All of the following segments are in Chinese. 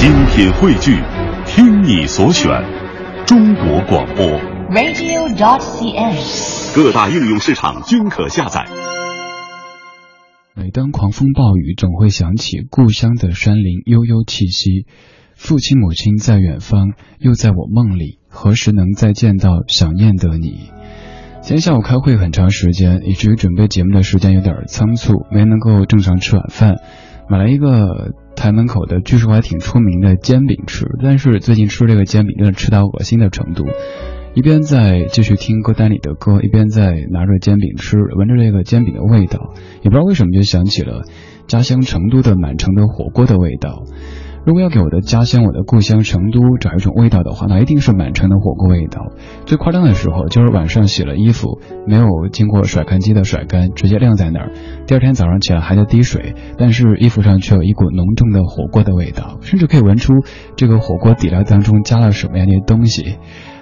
精品汇聚，听你所选，中国广播。radio.dot.cn，各大应用市场均可下载。每当狂风暴雨，总会想起故乡的山林悠悠气息。父亲母亲在远方，又在我梦里，何时能再见到想念的你？今天下午开会很长时间，以至于准备节目的时间有点仓促，没能够正常吃晚饭。买了一个台门口的，据说还挺出名的煎饼吃，但是最近吃这个煎饼真的吃到恶心的程度。一边在继续听歌单里的歌，一边在拿着煎饼吃，闻着这个煎饼的味道，也不知道为什么就想起了家乡成都的满城的火锅的味道。如果要给我的家乡、我的故乡成都找一种味道的话，那一定是满城的火锅味道。最夸张的时候，就是晚上洗了衣服，没有经过甩干机的甩干，直接晾在那儿，第二天早上起来还在滴水，但是衣服上却有一股浓重的火锅的味道，甚至可以闻出这个火锅底料当中加了什么样的东西，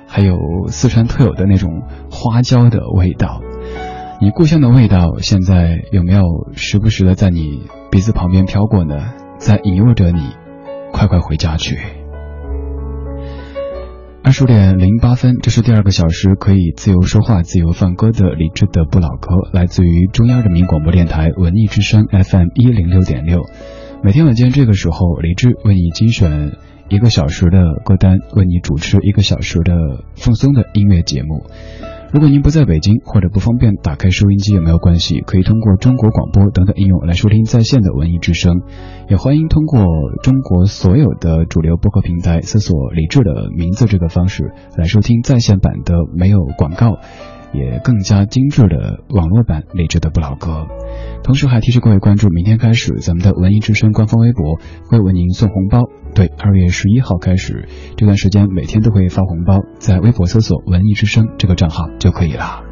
还有四川特有的那种花椒的味道。你故乡的味道，现在有没有时不时的在你鼻子旁边飘过呢？在引诱着你。快快回家去。二十点零八分，这是第二个小时可以自由说话、自由放歌的李志的不老歌，来自于中央人民广播电台文艺之声 FM 一零六点六。每天晚间这个时候，李志为你精选一个小时的歌单，为你主持一个小时的放松的音乐节目。如果您不在北京或者不方便打开收音机也没有关系，可以通过中国广播等等应用来收听在线的文艺之声。也欢迎通过中国所有的主流播客平台搜索李志的名字这个方式来收听在线版的没有广告。也更加精致的网络版励志的不老歌，同时还提示各位关注，明天开始咱们的文艺之声官方微博会为您送红包。对，二月十一号开始这段时间每天都会发红包，在微博搜索文艺之声这个账号就可以了。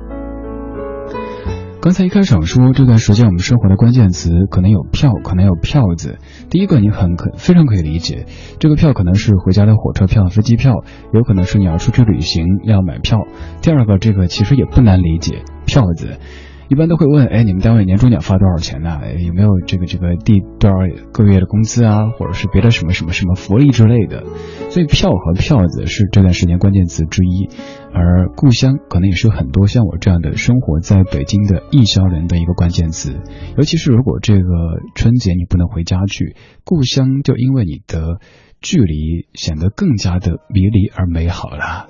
刚才一开场说这段时间我们生活的关键词可能有票，可能有票子。第一个你很可非常可以理解，这个票可能是回家的火车票、飞机票，有可能是你要出去旅行要买票。第二个这个其实也不难理解，票子。一般都会问，哎，你们单位年终奖发多少钱呢？有没有这个这个第多少个月的工资啊，或者是别的什么什么什么福利之类的？所以票和票子是这段时间关键词之一，而故乡可能也是很多像我这样的生活在北京的异乡人的一个关键词。尤其是如果这个春节你不能回家去，故乡就因为你的距离显得更加的迷离而美好了。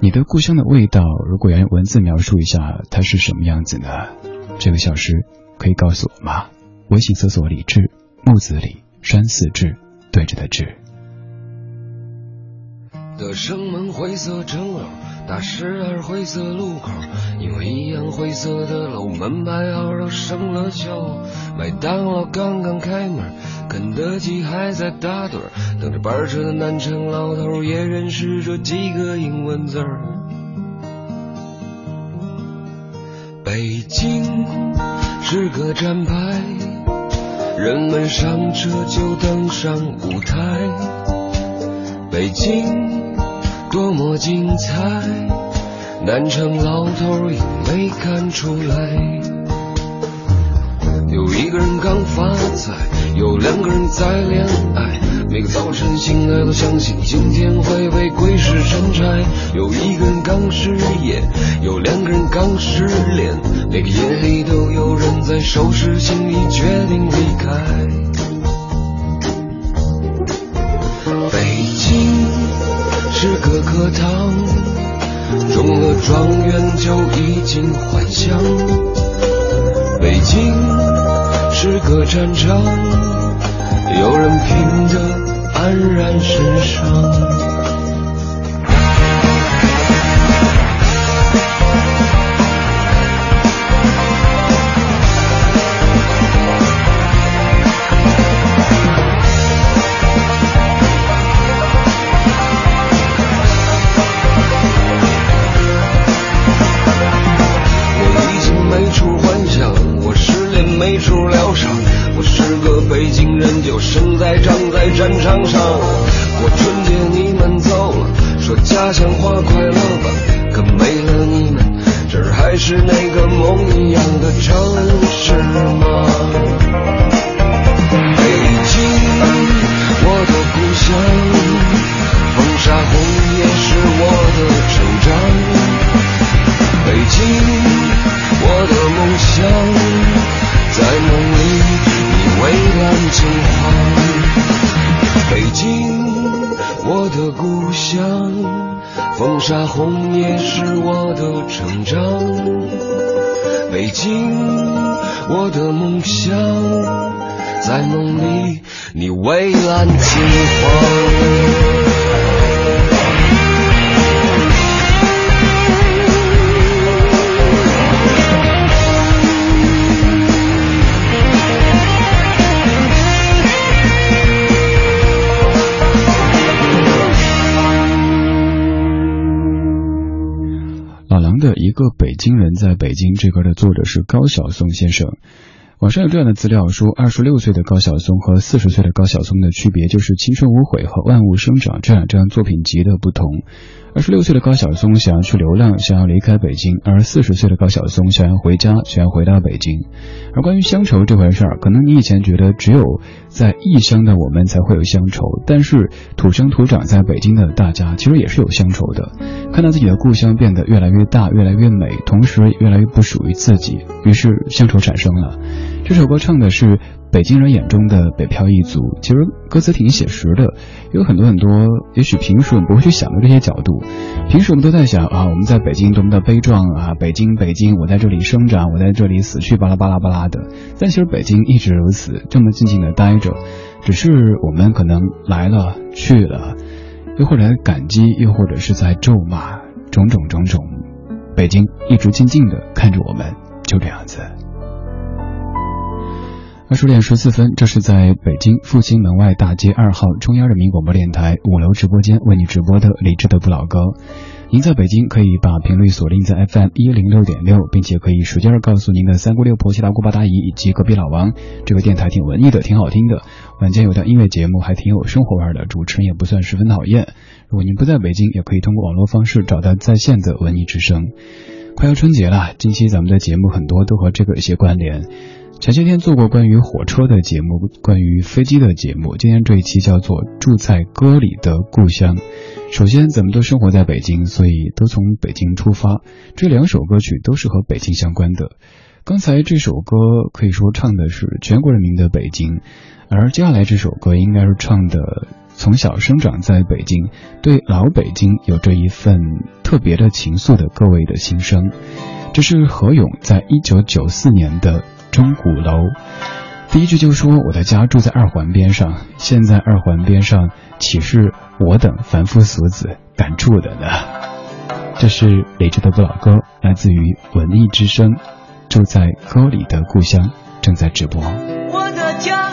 你的故乡的味道，如果要用文字描述一下，它是什么样子呢？这个小诗可以告诉我吗？微信搜索“李志木子李山寺志对着的志。的生门灰色城楼，大十二灰色路口，因为一样灰色的楼门牌号都生了锈。麦当劳刚刚开门，肯德基还在打盹儿，等着班车的南城老头也认识这几个英文字儿。北京是个站牌，人们上车就登上舞台。北京。多么精彩！南城老头也没看出来。有一个人刚发财，有两个人在恋爱。每个早晨醒来都相信今天会被鬼使神差。有一个人刚失业，有两个人刚失恋。每个夜里都有人在收拾行李，决定离开。是个课堂，中了状元就已经幻想。北京是个战场，有人拼得黯然神伤。成长。北京，我的梦想，在梦里你蔚蓝金黄。在北京这歌的作者是高晓松先生。网上有这样的资料说，二十六岁的高晓松和四十岁的高晓松的区别就是《青春无悔》和《万物生长》这两张作品集的不同。二十六岁的高晓松想要去流浪，想要离开北京；而四十岁的高晓松想要回家，想要回到北京。而关于乡愁这回事儿，可能你以前觉得只有在异乡的我们才会有乡愁，但是土生土长在北京的大家其实也是有乡愁的。看到自己的故乡变得越来越大、越来越美，同时越来越不属于自己，于是乡愁产生了。这首歌唱的是。北京人眼中的北漂一族，其实歌词挺写实的，有很多很多，也许平时我们不会去想的这些角度。平时我们都在想啊，我们在北京多么的悲壮啊，北京北京，我在这里生长，我在这里死去，巴拉巴拉巴拉的。但其实北京一直如此，这么静静的待着，只是我们可能来了去了，又或者感激，又或者是在咒骂，种种种种。北京一直静静的看着我们，就这样子。二十点十四分，这是在北京复兴门外大街二号中央人民广播电台五楼直播间为你直播的李智的不老歌。您在北京可以把频率锁定在 FM 一零六点六，并且可以使劲儿告诉您的三姑六婆、七大姑八大姨以及隔壁老王，这个电台挺文艺的，挺好听的。晚间有段音乐节目，还挺有生活味儿的，主持人也不算十分讨厌。如果您不在北京，也可以通过网络方式找到在线的文艺之声。快要春节了，近期咱们的节目很多都和这个有些关联。前些天做过关于火车的节目，关于飞机的节目。今天这一期叫做《住在歌里的故乡》。首先，咱们都生活在北京，所以都从北京出发。这两首歌曲都是和北京相关的。刚才这首歌可以说唱的是全国人民的北京，而接下来这首歌应该是唱的从小生长在北京，对老北京有着一份特别的情愫的各位的心声。这是何勇在一九九四年的。钟鼓楼，第一句就说我的家住在二环边上，现在二环边上岂是我等凡夫俗子敢住的呢？这是李志的不老歌，来自于文艺之声，住在歌里的故乡正在直播。我的家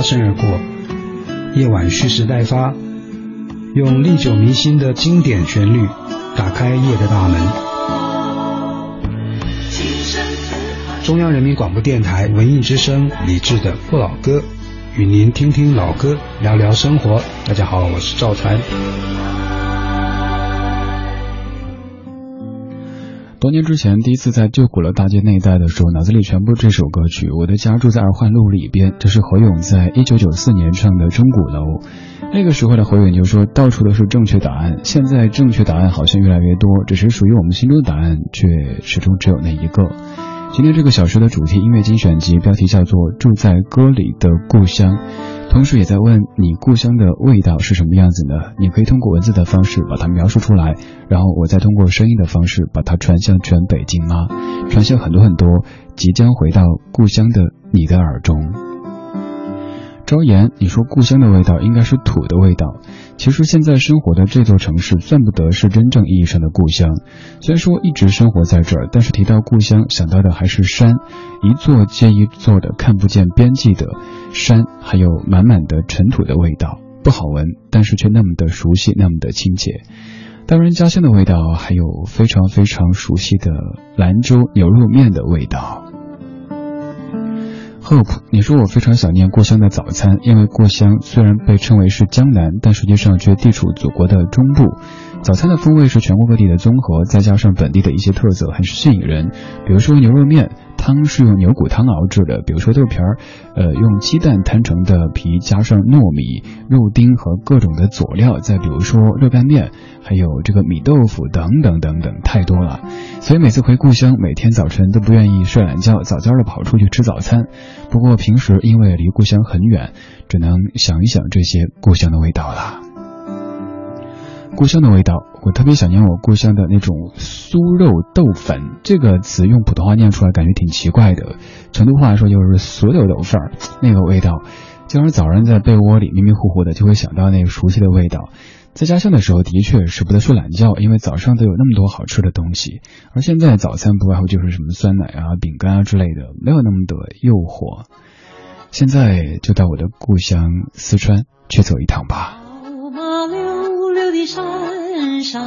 擦身而过，夜晚蓄势待发，用历久弥新的经典旋律打开夜的大门。中央人民广播电台文艺之声李志的不老歌，与您听听老歌，聊聊生活。大家好，我是赵传。多年之前，第一次在旧鼓楼大街那一带的时候，脑子里全部这首歌曲。我的家住在二环路里边，这是何勇在一九九四年唱的《钟鼓楼》。那个时候的何勇就说，到处都是正确答案。现在正确答案好像越来越多，只是属于我们心中的答案，却始终只有那一个。今天这个小时的主题音乐精选集，标题叫做《住在歌里的故乡》。同时也在问你故乡的味道是什么样子呢？你可以通过文字的方式把它描述出来，然后我再通过声音的方式把它传向全北京吗？传向很多很多即将回到故乡的你的耳中。昭言，你说故乡的味道应该是土的味道。其实现在生活的这座城市算不得是真正意义上的故乡。虽然说一直生活在这儿，但是提到故乡，想到的还是山，一座接一座的看不见边际的山，还有满满的尘土的味道，不好闻，但是却那么的熟悉，那么的亲切。当然，家乡的味道还有非常非常熟悉的兰州牛肉面的味道。Hope，你说我非常想念故乡的早餐，因为故乡虽然被称为是江南，但实际上却地处祖国的中部。早餐的风味是全国各地的综合，再加上本地的一些特色，很是吸引人。比如说牛肉面。汤是用牛骨汤熬制的，比如说豆皮儿，呃，用鸡蛋摊成的皮，加上糯米、肉丁和各种的佐料，再比如说热干面，还有这个米豆腐等等等等，太多了。所以每次回故乡，每天早晨都不愿意睡懒觉，早早的跑出去吃早餐。不过平时因为离故乡很远，只能想一想这些故乡的味道了。故乡的味道，我特别想念我故乡的那种酥肉豆粉。这个词用普通话念出来感觉挺奇怪的，成都话说就是酥肉豆粉儿 那个味道。经常早上在被窝里迷迷糊糊的，就会想到那个熟悉的味道。在家乡的时候，的确舍不得睡懒觉，因为早上都有那么多好吃的东西。而现在早餐不外乎就是什么酸奶啊、饼干啊之类的，没有那么多诱惑。现在就到我的故乡四川去走一趟吧。山上，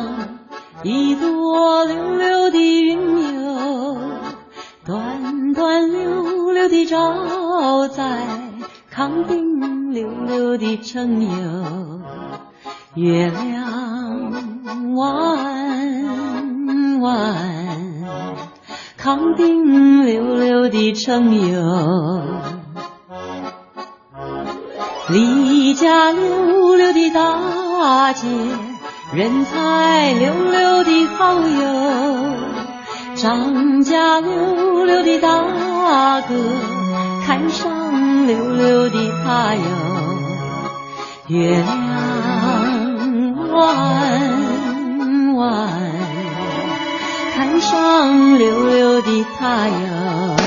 一朵溜溜的云哟，端端溜溜的照在康定溜溜的城哟，月亮弯弯，康定溜溜的城哟，离家溜溜的大街。人才溜溜的好友，张家溜溜的大哥，看上溜溜的她哟，月亮弯弯，看上溜溜的他哟。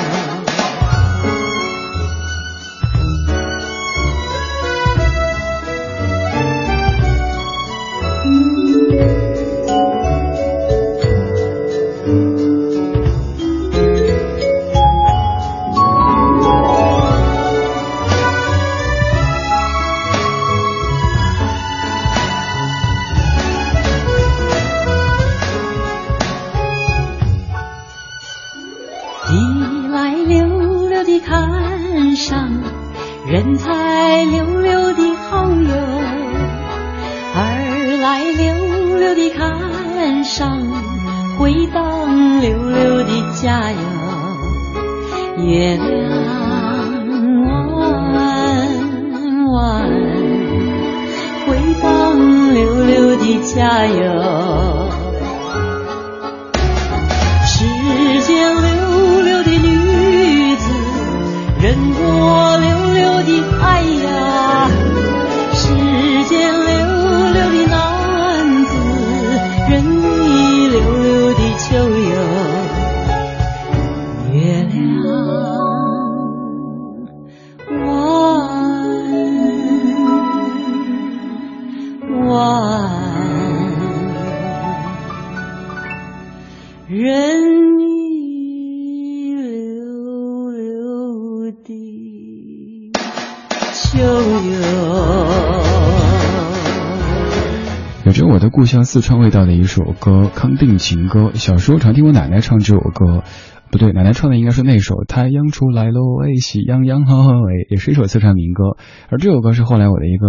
故乡四川味道的一首歌《康定情歌》。小时候常听我奶奶唱这首歌。不对，奶奶唱的应该是那首《太阳出来喽》，哎，喜洋洋，哈哈，哎，也是一首四川民歌。而这首歌是后来我的一个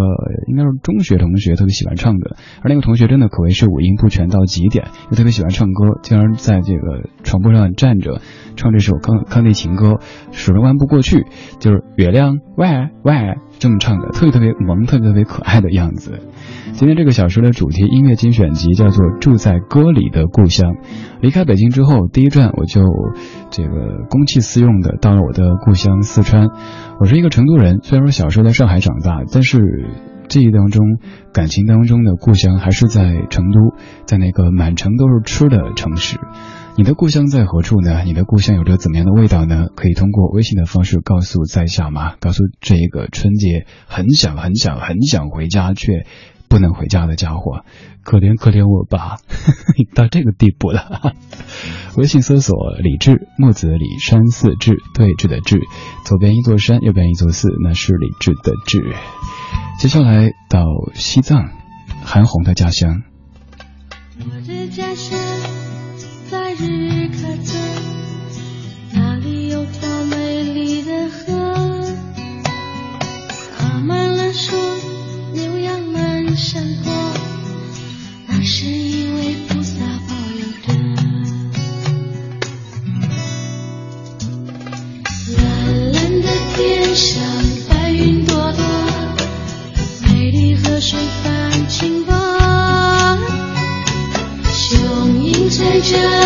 应该是中学同学特别喜欢唱的，而那个同学真的可谓是五音不全到极点，又特别喜欢唱歌，竟然在这个床铺上站着唱这首《康康定情歌》，数着弯不过去，就是月亮喂喂这么唱的，特别特别萌，特别特别可爱的样子。今天这个小说的主题音乐精选集叫做《住在歌里的故乡》。离开北京之后，第一站我就这个公器私用的到了我的故乡四川。我是一个成都人，虽然说小时候在上海长大，但是记忆当中、感情当中的故乡还是在成都，在那个满城都是吃的城市。你的故乡在何处呢？你的故乡有着怎么样的味道呢？可以通过微信的方式告诉在下吗？告诉这个春节很想很想很想回家却。不能回家的家伙，可怜可怜我吧，到这个地步了。微信搜索李志，木子李山寺志，对峙的志，左边一座山，右边一座寺，那是李志的志。接下来到西藏，韩红。的家乡 future.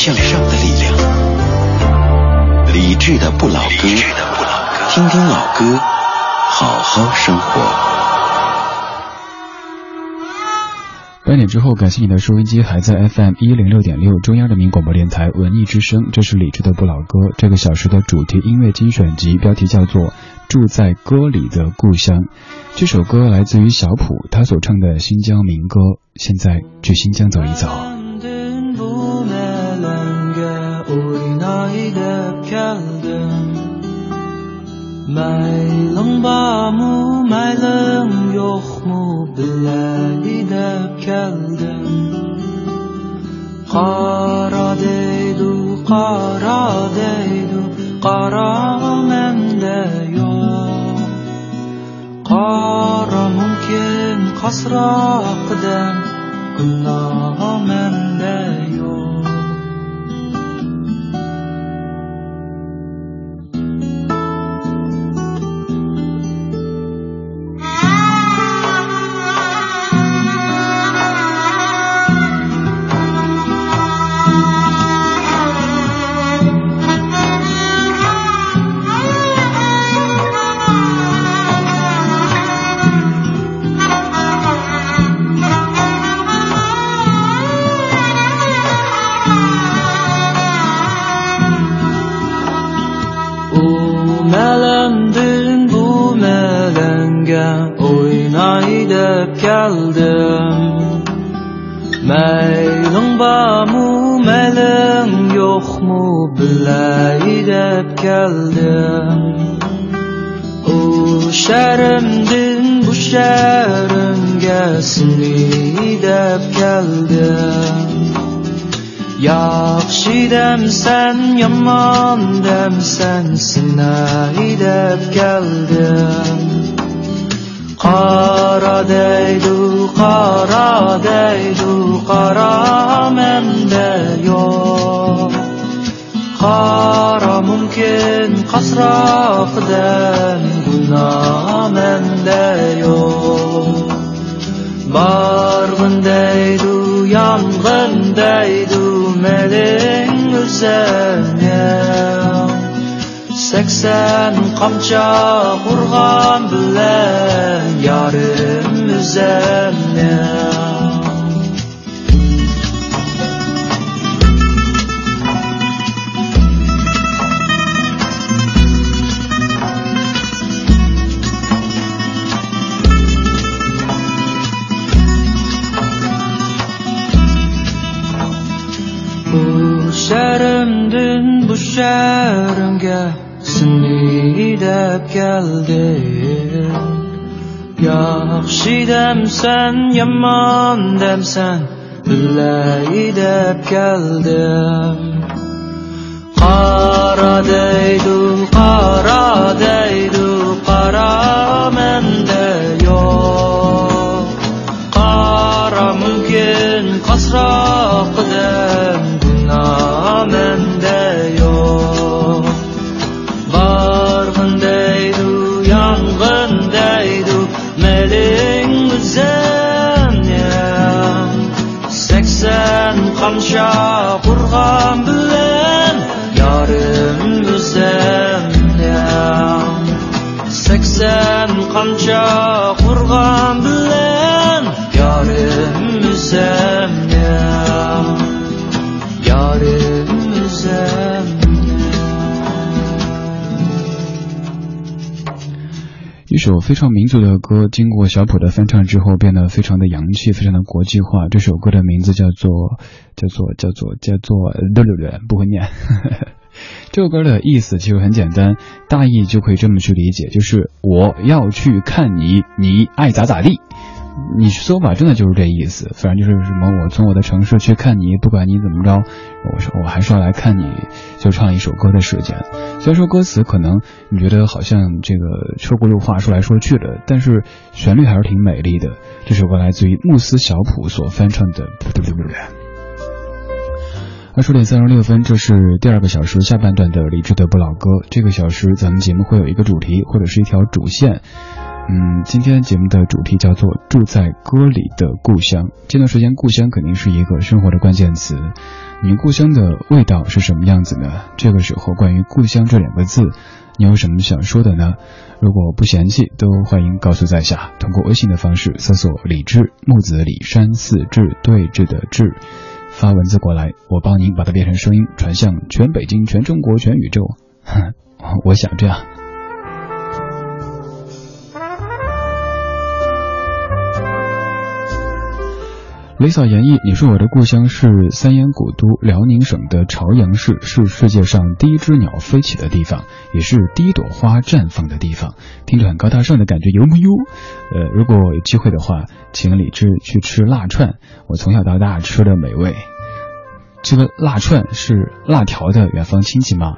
向上的力量。理智的不老歌。听听老歌，好好生活。八点之后，感谢你的收音机还在 FM 一零六点六，中央人民广播电台文艺之声。这是李志的不老歌，这个小时的主题音乐精选集，标题叫做《住在歌里的故乡》。这首歌来自于小普，他所唱的新疆民歌。现在去新疆走一走。maylim bormi maylim yo'qmi bilay deb keldim qaro deydu qaro deydu qaro menda yo'q qaro mumkin qasroqdan gullar condemn qamcha urg'on bilan yorim o'zimni demsan yomon demsan bilay deb keldim qora deydu qora deydu qora menda 首非常民族的歌，经过小普的翻唱之后，变得非常的洋气，非常的国际化。这首歌的名字叫做叫做叫做叫做六六六，不会念。这首歌的意思其实很简单，大意就可以这么去理解，就是我要去看你，你爱咋咋地。你搜吧，真的就是这意思。反正就是什么，我从我的城市去看你，不管你怎么着，我说我还是要来看你，就唱一首歌的时间。虽然说歌词可能你觉得好像这个车轱辘话说来说去的，但是旋律还是挺美丽的。这首歌来自于慕斯小普所翻唱的。二十点三十六分，这是第二个小时下半段的理智的不老歌。这个小时咱们节目会有一个主题或者是一条主线。嗯，今天节目的主题叫做住在歌里的故乡。这段时间，故乡肯定是一个生活的关键词。你故乡的味道是什么样子呢？这个时候，关于故乡这两个字，你有什么想说的呢？如果不嫌弃，都欢迎告诉在下，通过微信的方式搜索“李志木子李山寺志对峙的志”，发文字过来，我帮您把它变成声音，传向全北京、全中国、全宇宙。我想这样。Lisa 言绎，你说我的故乡是三燕古都辽宁省的朝阳市，是世界上第一只鸟飞起的地方，也是第一朵花绽放的地方。听着很高大上的感觉，有木有？呃，如果有机会的话，请李志去吃辣串，我从小到大吃的美味。这个辣串是辣条的远方亲戚吗？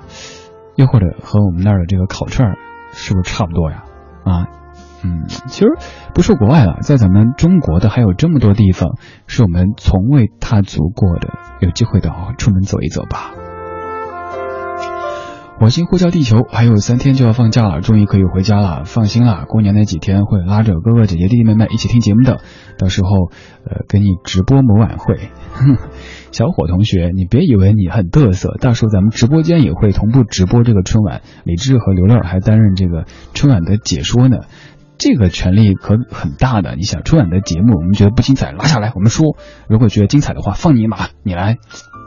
又或者和我们那儿的这个烤串儿是不是差不多呀？啊？嗯，其实不说国外了，在咱们中国的还有这么多地方是我们从未踏足过的，有机会的哦，出门走一走吧。火星呼叫地球，还有三天就要放假了，终于可以回家了，放心啦！过年那几天会拉着哥哥姐姐弟弟妹妹一起听节目的，到时候呃给你直播某晚会。小伙同学，你别以为你很嘚瑟，到时候咱们直播间也会同步直播这个春晚，李志和刘乐还担任这个春晚的解说呢。这个权利可很大的，你想春晚的节目，我们觉得不精彩，拉下来我们说；如果觉得精彩的话，放你一马，你来，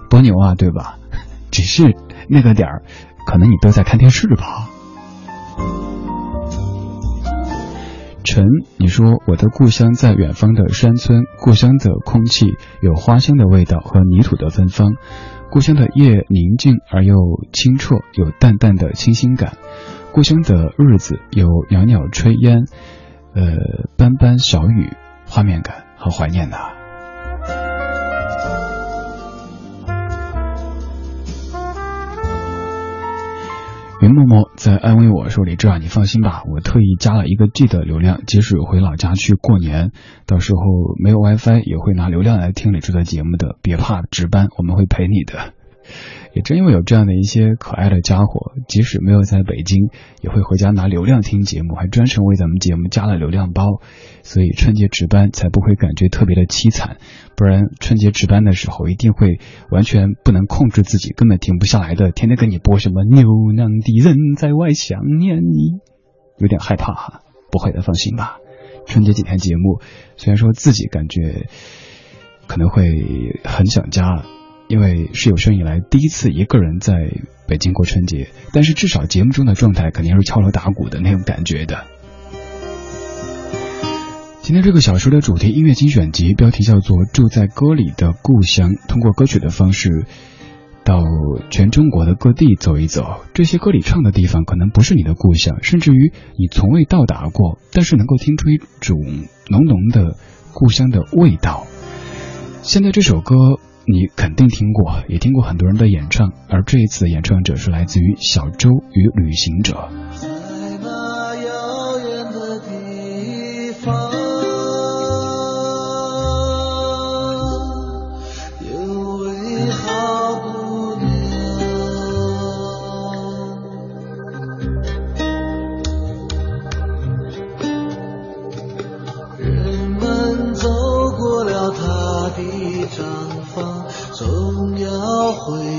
多牛啊，对吧？只是那个点儿，可能你都在看电视吧。陈，你说我的故乡在远方的山村，故乡的空气有花香的味道和泥土的芬芳，故乡的夜宁静而又清澈，有淡淡的清新感。故乡的日子有袅袅炊烟，呃，斑斑小雨，画面感和怀念呐。云默默在安慰我说：“李志啊，你放心吧，我特意加了一个 G 的流量，即使回老家去过年，到时候没有 WiFi 也会拿流量来听李志的节目的，别怕值班，我们会陪你的。”也正因为有这样的一些可爱的家伙，即使没有在北京，也会回家拿流量听节目，还专程为咱们节目加了流量包，所以春节值班才不会感觉特别的凄惨。不然春节值班的时候，一定会完全不能控制自己，根本停不下来的，天天跟你播什么“牛郎的人在外想念你”，有点害怕哈。不会的，放心吧。春节几天节目，虽然说自己感觉可能会很想家。因为是有生以来第一次一个人在北京过春节，但是至少节目中的状态肯定是敲锣打鼓的那种感觉的。今天这个小说的主题音乐精选集标题叫做《住在歌里的故乡》，通过歌曲的方式到全中国的各地走一走。这些歌里唱的地方可能不是你的故乡，甚至于你从未到达过，但是能够听出一种浓浓的故乡的味道。现在这首歌。你肯定听过，也听过很多人的演唱，而这一次的演唱者是来自于小周与旅行者。有你好方总要回。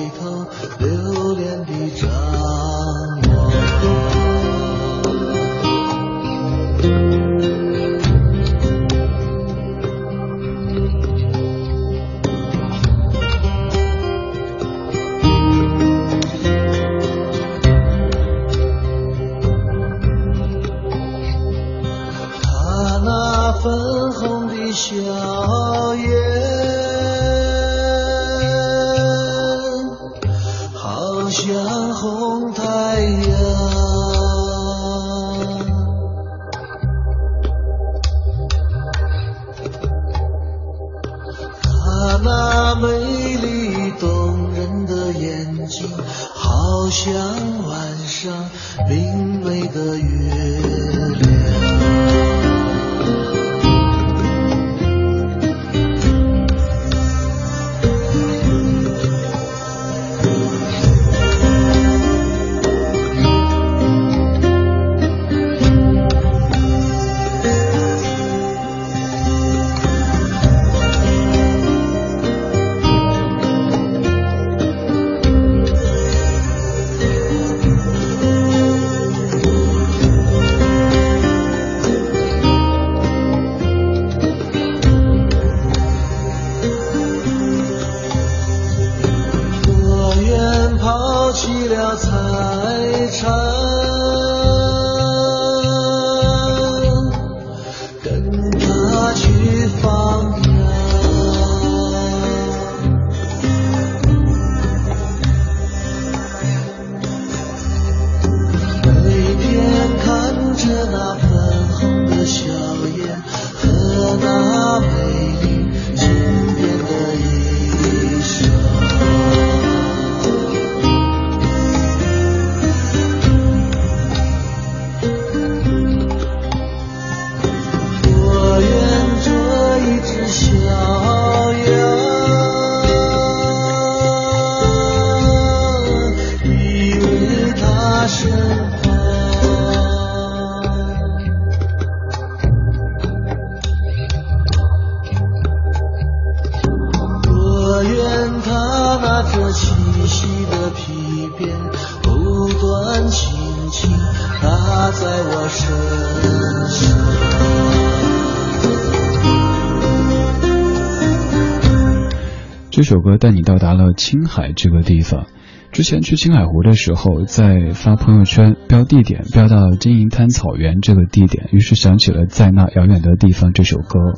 了青海这个地方。之前去青海湖的时候，在发朋友圈标地点，标到金银滩草原这个地点，于是想起了在那遥远的地方这首歌。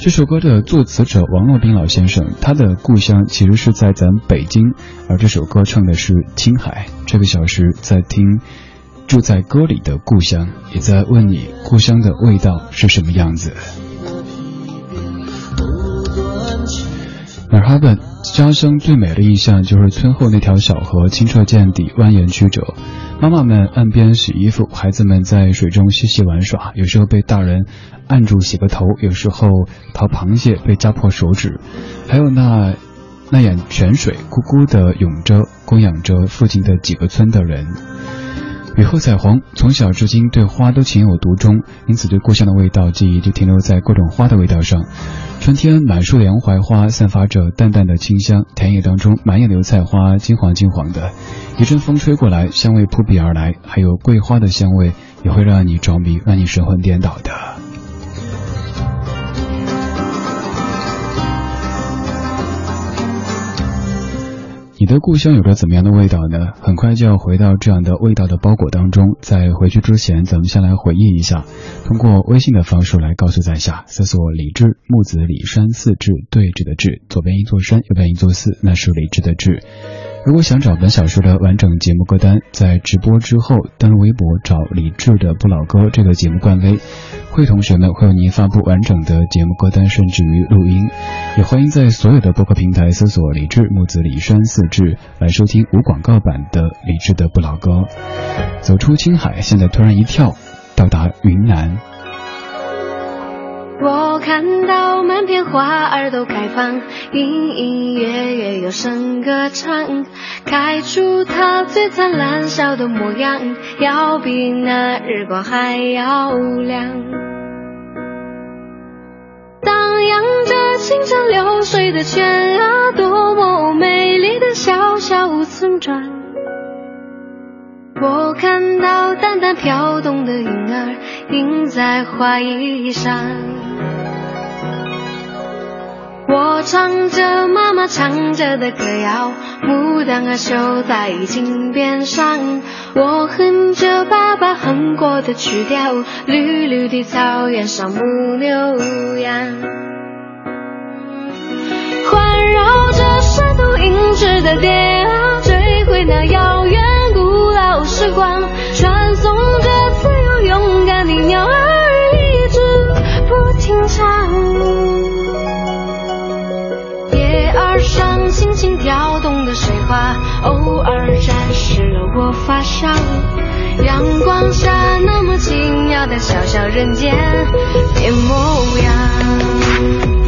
这首歌的作词者王洛宾老先生，他的故乡其实是在咱北京，而这首歌唱的是青海。这个小时在听住在歌里的故乡，也在问你故乡的味道是什么样子。哪哈本家乡最美的印象就是村后那条小河清澈见底，蜿蜒曲折。妈妈们岸边洗衣服，孩子们在水中嬉戏玩耍，有时候被大人按住洗个头，有时候淘螃蟹被夹破手指，还有那那眼泉水咕咕的涌着，供养着附近的几个村的人。雨后彩虹，从小至今对花都情有独钟，因此对故乡的味道记忆就停留在各种花的味道上。春天满树的洋槐花散发着淡淡的清香，田野当中满眼油菜花金黄金黄的，一阵风吹过来，香味扑鼻而来，还有桂花的香味也会让你着迷，让你神魂颠倒的。你的故乡有着怎么样的味道呢？很快就要回到这样的味道的包裹当中。在回去之前，咱们先来回忆一下，通过微信的方式来告诉在下，搜索“李志木子李山寺志对峙的志”，左边一座山，右边一座寺，那是李志的志。如果想找本小时的完整节目歌单，在直播之后登录微博找李志的不老歌这个节目官微，会同学们会为您发布完整的节目歌单，甚至于录音。也欢迎在所有的播客平台搜索“李志木子李山四志”来收听无广告版的李志的不老歌。走出青海，现在突然一跳，到达云南。我看到满片花儿都开放，隐隐约约有声歌唱，开出它最灿烂笑的模样，要比那日光还要亮。荡漾着清澈流水的泉啊，多么美丽的小小村庄。我看到淡淡飘动的云儿，印在花衣上。我唱着妈妈唱着的歌谣，牡丹儿绣在襟边上。我哼着爸爸哼过的曲调，绿绿的草原上牧牛羊。环绕着山都银质的蝶啊，追回那遥远古老时光，心跳动的水花，偶尔沾湿了我发梢。阳光下那么奇妙的小小人间变模样。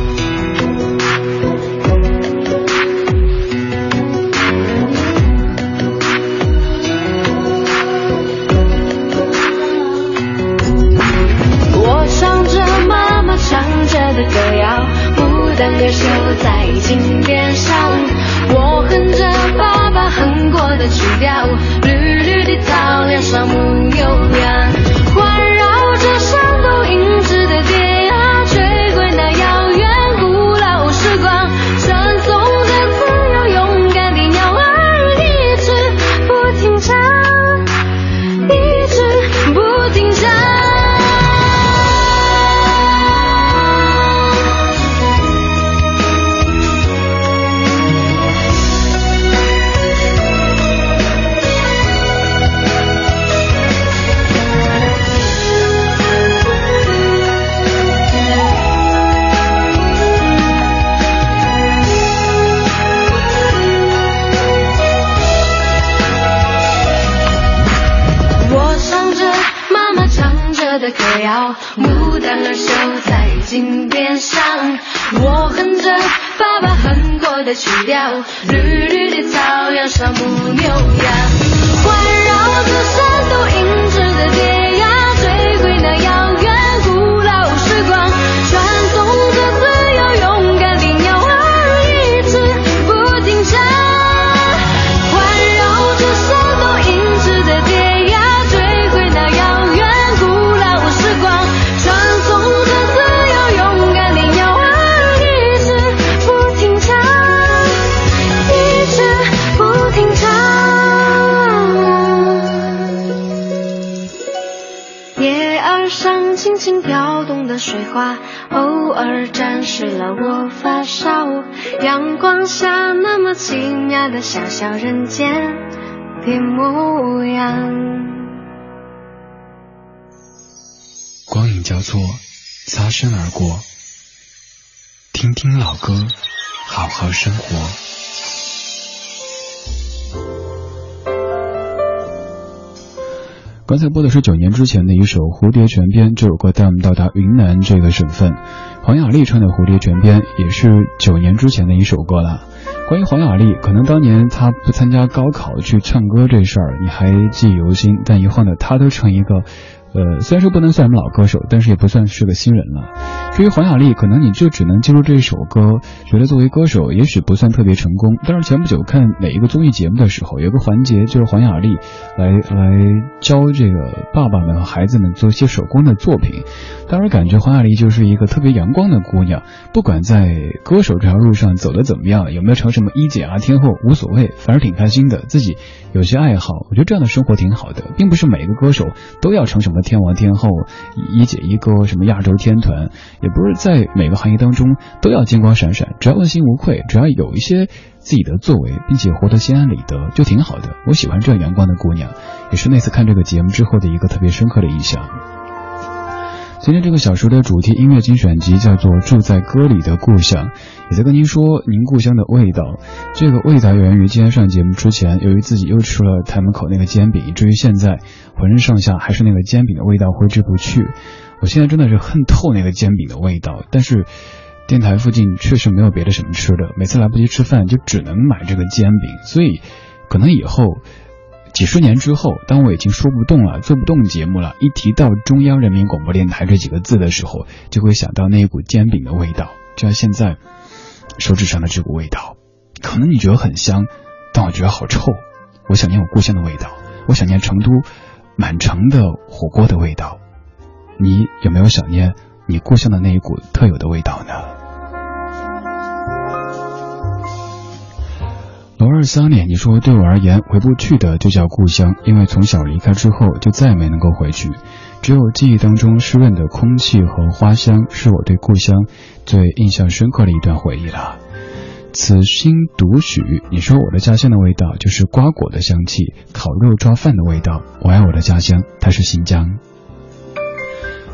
那么奇妙的小小人间的模样。光影交错，擦身而过。听听老歌，好好生活。刚才播的是九年之前的一首《蝴蝶泉边》，这首歌带我们到达云南这个省份。黄雅莉唱的《蝴蝶泉边》也是九年之前的一首歌了。关于黄雅莉，可能当年她不参加高考去唱歌这事儿你还记忆犹新，但一晃呢，她都成一个。呃，虽然说不能算什么老歌手，但是也不算是个新人了。至于黄雅莉，可能你就只能记住这一首歌，觉得作为歌手也许不算特别成功。但是前不久看哪一个综艺节目的时候，有个环节就是黄雅莉来来教这个爸爸们和孩子们做一些手工的作品。当时感觉黄雅莉就是一个特别阳光的姑娘，不管在歌手这条路上走的怎么样，有没有成什么一姐啊天后无所谓，反而挺开心的。自己有些爱好，我觉得这样的生活挺好的，并不是每一个歌手都要成什么。天王天后一姐一哥什么亚洲天团，也不是在每个行业当中都要金光闪闪，只要问心无愧，只要有一些自己的作为，并且活得心安理得，就挺好的。我喜欢这样阳光的姑娘，也是那次看这个节目之后的一个特别深刻的印象。今天这个小说的主题音乐精选集叫做《住在歌里的故乡》，也在跟您说您故乡的味道。这个味道源于今天上节目之前，由于自己又吃了台门口那个煎饼，以至于现在浑身上下还是那个煎饼的味道挥之不去。我现在真的是恨透那个煎饼的味道，但是电台附近确实没有别的什么吃的，每次来不及吃饭就只能买这个煎饼，所以可能以后。几十年之后，当我已经说不动了、做不动节目了，一提到中央人民广播电台这几个字的时候，就会想到那一股煎饼的味道，就像现在手指上的这股味道。可能你觉得很香，但我觉得好臭。我想念我故乡的味道，我想念成都满城的火锅的味道。你有没有想念你故乡的那一股特有的味道呢？罗二三年，你说对我而言回不去的就叫故乡，因为从小离开之后就再也没能够回去，只有记忆当中湿润的空气和花香，是我对故乡最印象深刻的一段回忆了。此心独许，你说我的家乡的味道就是瓜果的香气，烤肉抓饭的味道。我爱我的家乡，它是新疆。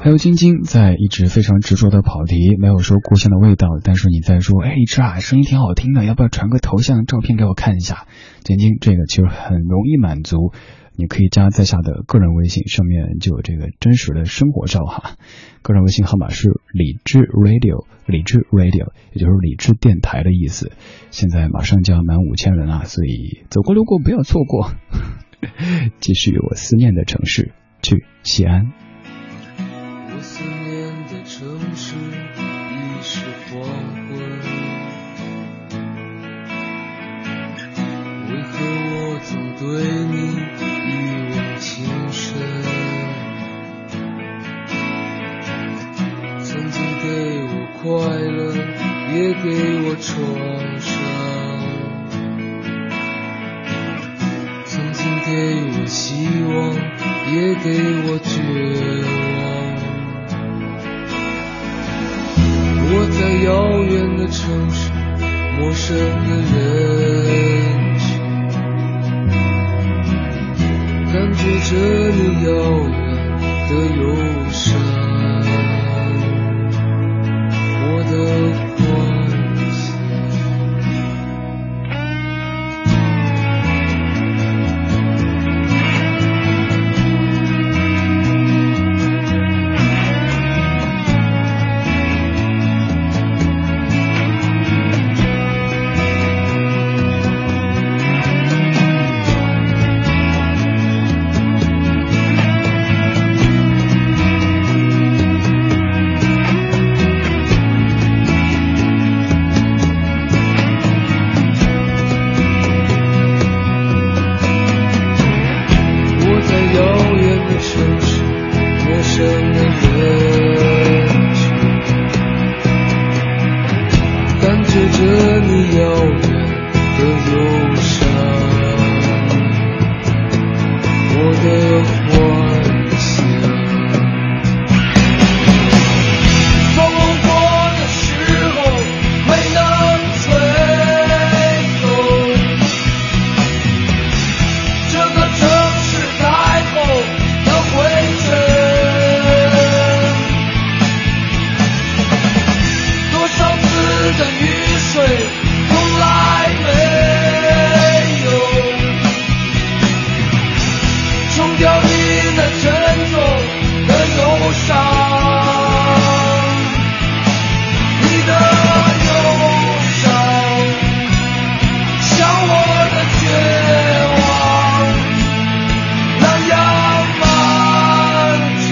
还有晶晶在一直非常执着的跑题，没有说故乡的味道，但是你在说，哎，荔枝啊，声音挺好听的，要不要传个头像照片给我看一下？晶晶，这个其实很容易满足，你可以加在下的个人微信，上面就有这个真实的生活照哈。个人微信号码是理智 radio，理智 radio，也就是理智电台的意思。现在马上就要满五千人了，所以走过路过不要错过。继续我思念的城市，去西安。对你快乐，也给我创伤；曾经给我希望，也给我绝望。我在遥远的城市，陌生的人群。感觉着你遥远的忧伤，掉你那沉重的忧伤你的忧伤像我的绝望那样漫长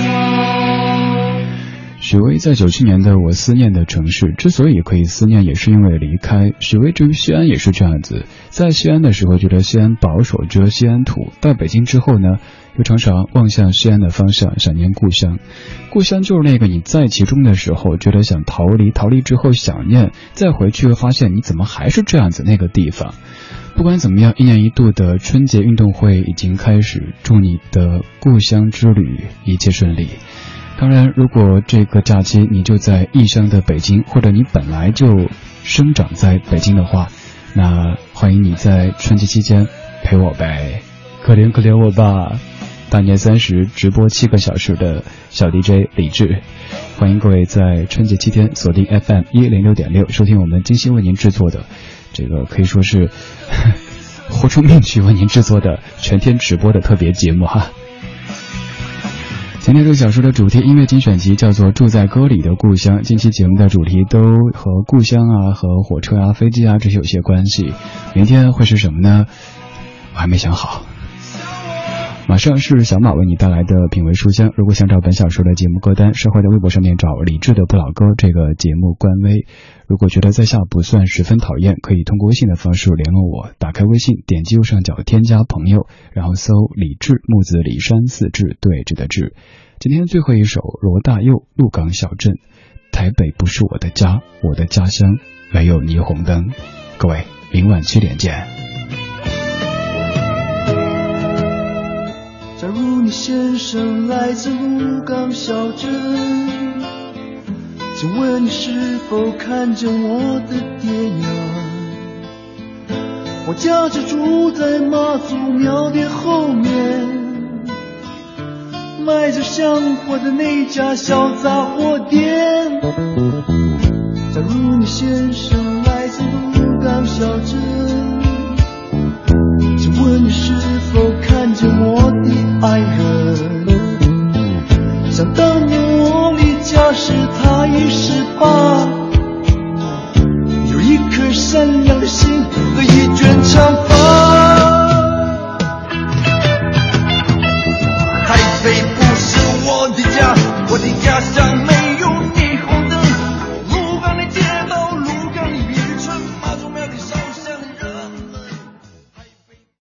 许巍在九七年的我思念的城市之所以可以思念也是因为离开。许巍至于西安也是这样子在西安的时候觉得西安保守着西安土。到北京之后呢又常常望向西安的方向，想念故乡。故乡就是那个你在其中的时候觉得想逃离，逃离之后想念，再回去又发现你怎么还是这样子那个地方。不管怎么样，一年一度的春节运动会已经开始，祝你的故乡之旅一切顺利。当然，如果这个假期你就在异乡的北京，或者你本来就生长在北京的话，那欢迎你在春节期间陪我呗，可怜可怜我吧。大年三十直播七个小时的小 DJ 李志，欢迎各位在春节期间锁定 FM 一零六点六，收听我们精心为您制作的。这个可以说是 豁出命去为您制作的全天直播的特别节目哈。今天这个小说的主题音乐精选集叫做《住在歌里的故乡》。近期节目的主题都和故乡啊、和火车啊、飞机啊这些有些关系。明天会是什么呢？我还没想好。马上是小马为你带来的品味书香。如果想找本小说的节目歌单，稍后在微博上面找李志的不老歌这个节目官微。如果觉得在下不算十分讨厌，可以通过微信的方式联络我。打开微信，点击右上角添加朋友，然后搜李志木子李山四志对峙的志。今天最后一首罗大佑《鹿港小镇》，台北不是我的家，我的家乡没有霓虹灯。各位，明晚七点见。你先生来自鹿港小镇，请问你是否看见我的爹娘？我家就住在妈祖庙的后面，卖着香火的那家小杂货店。假如你先生来自鹿港小镇，请问你是否看见我的？爱人，想当年我离家时他已十八，有一颗善良的心和一卷长发。台北不是我的家，我的家乡。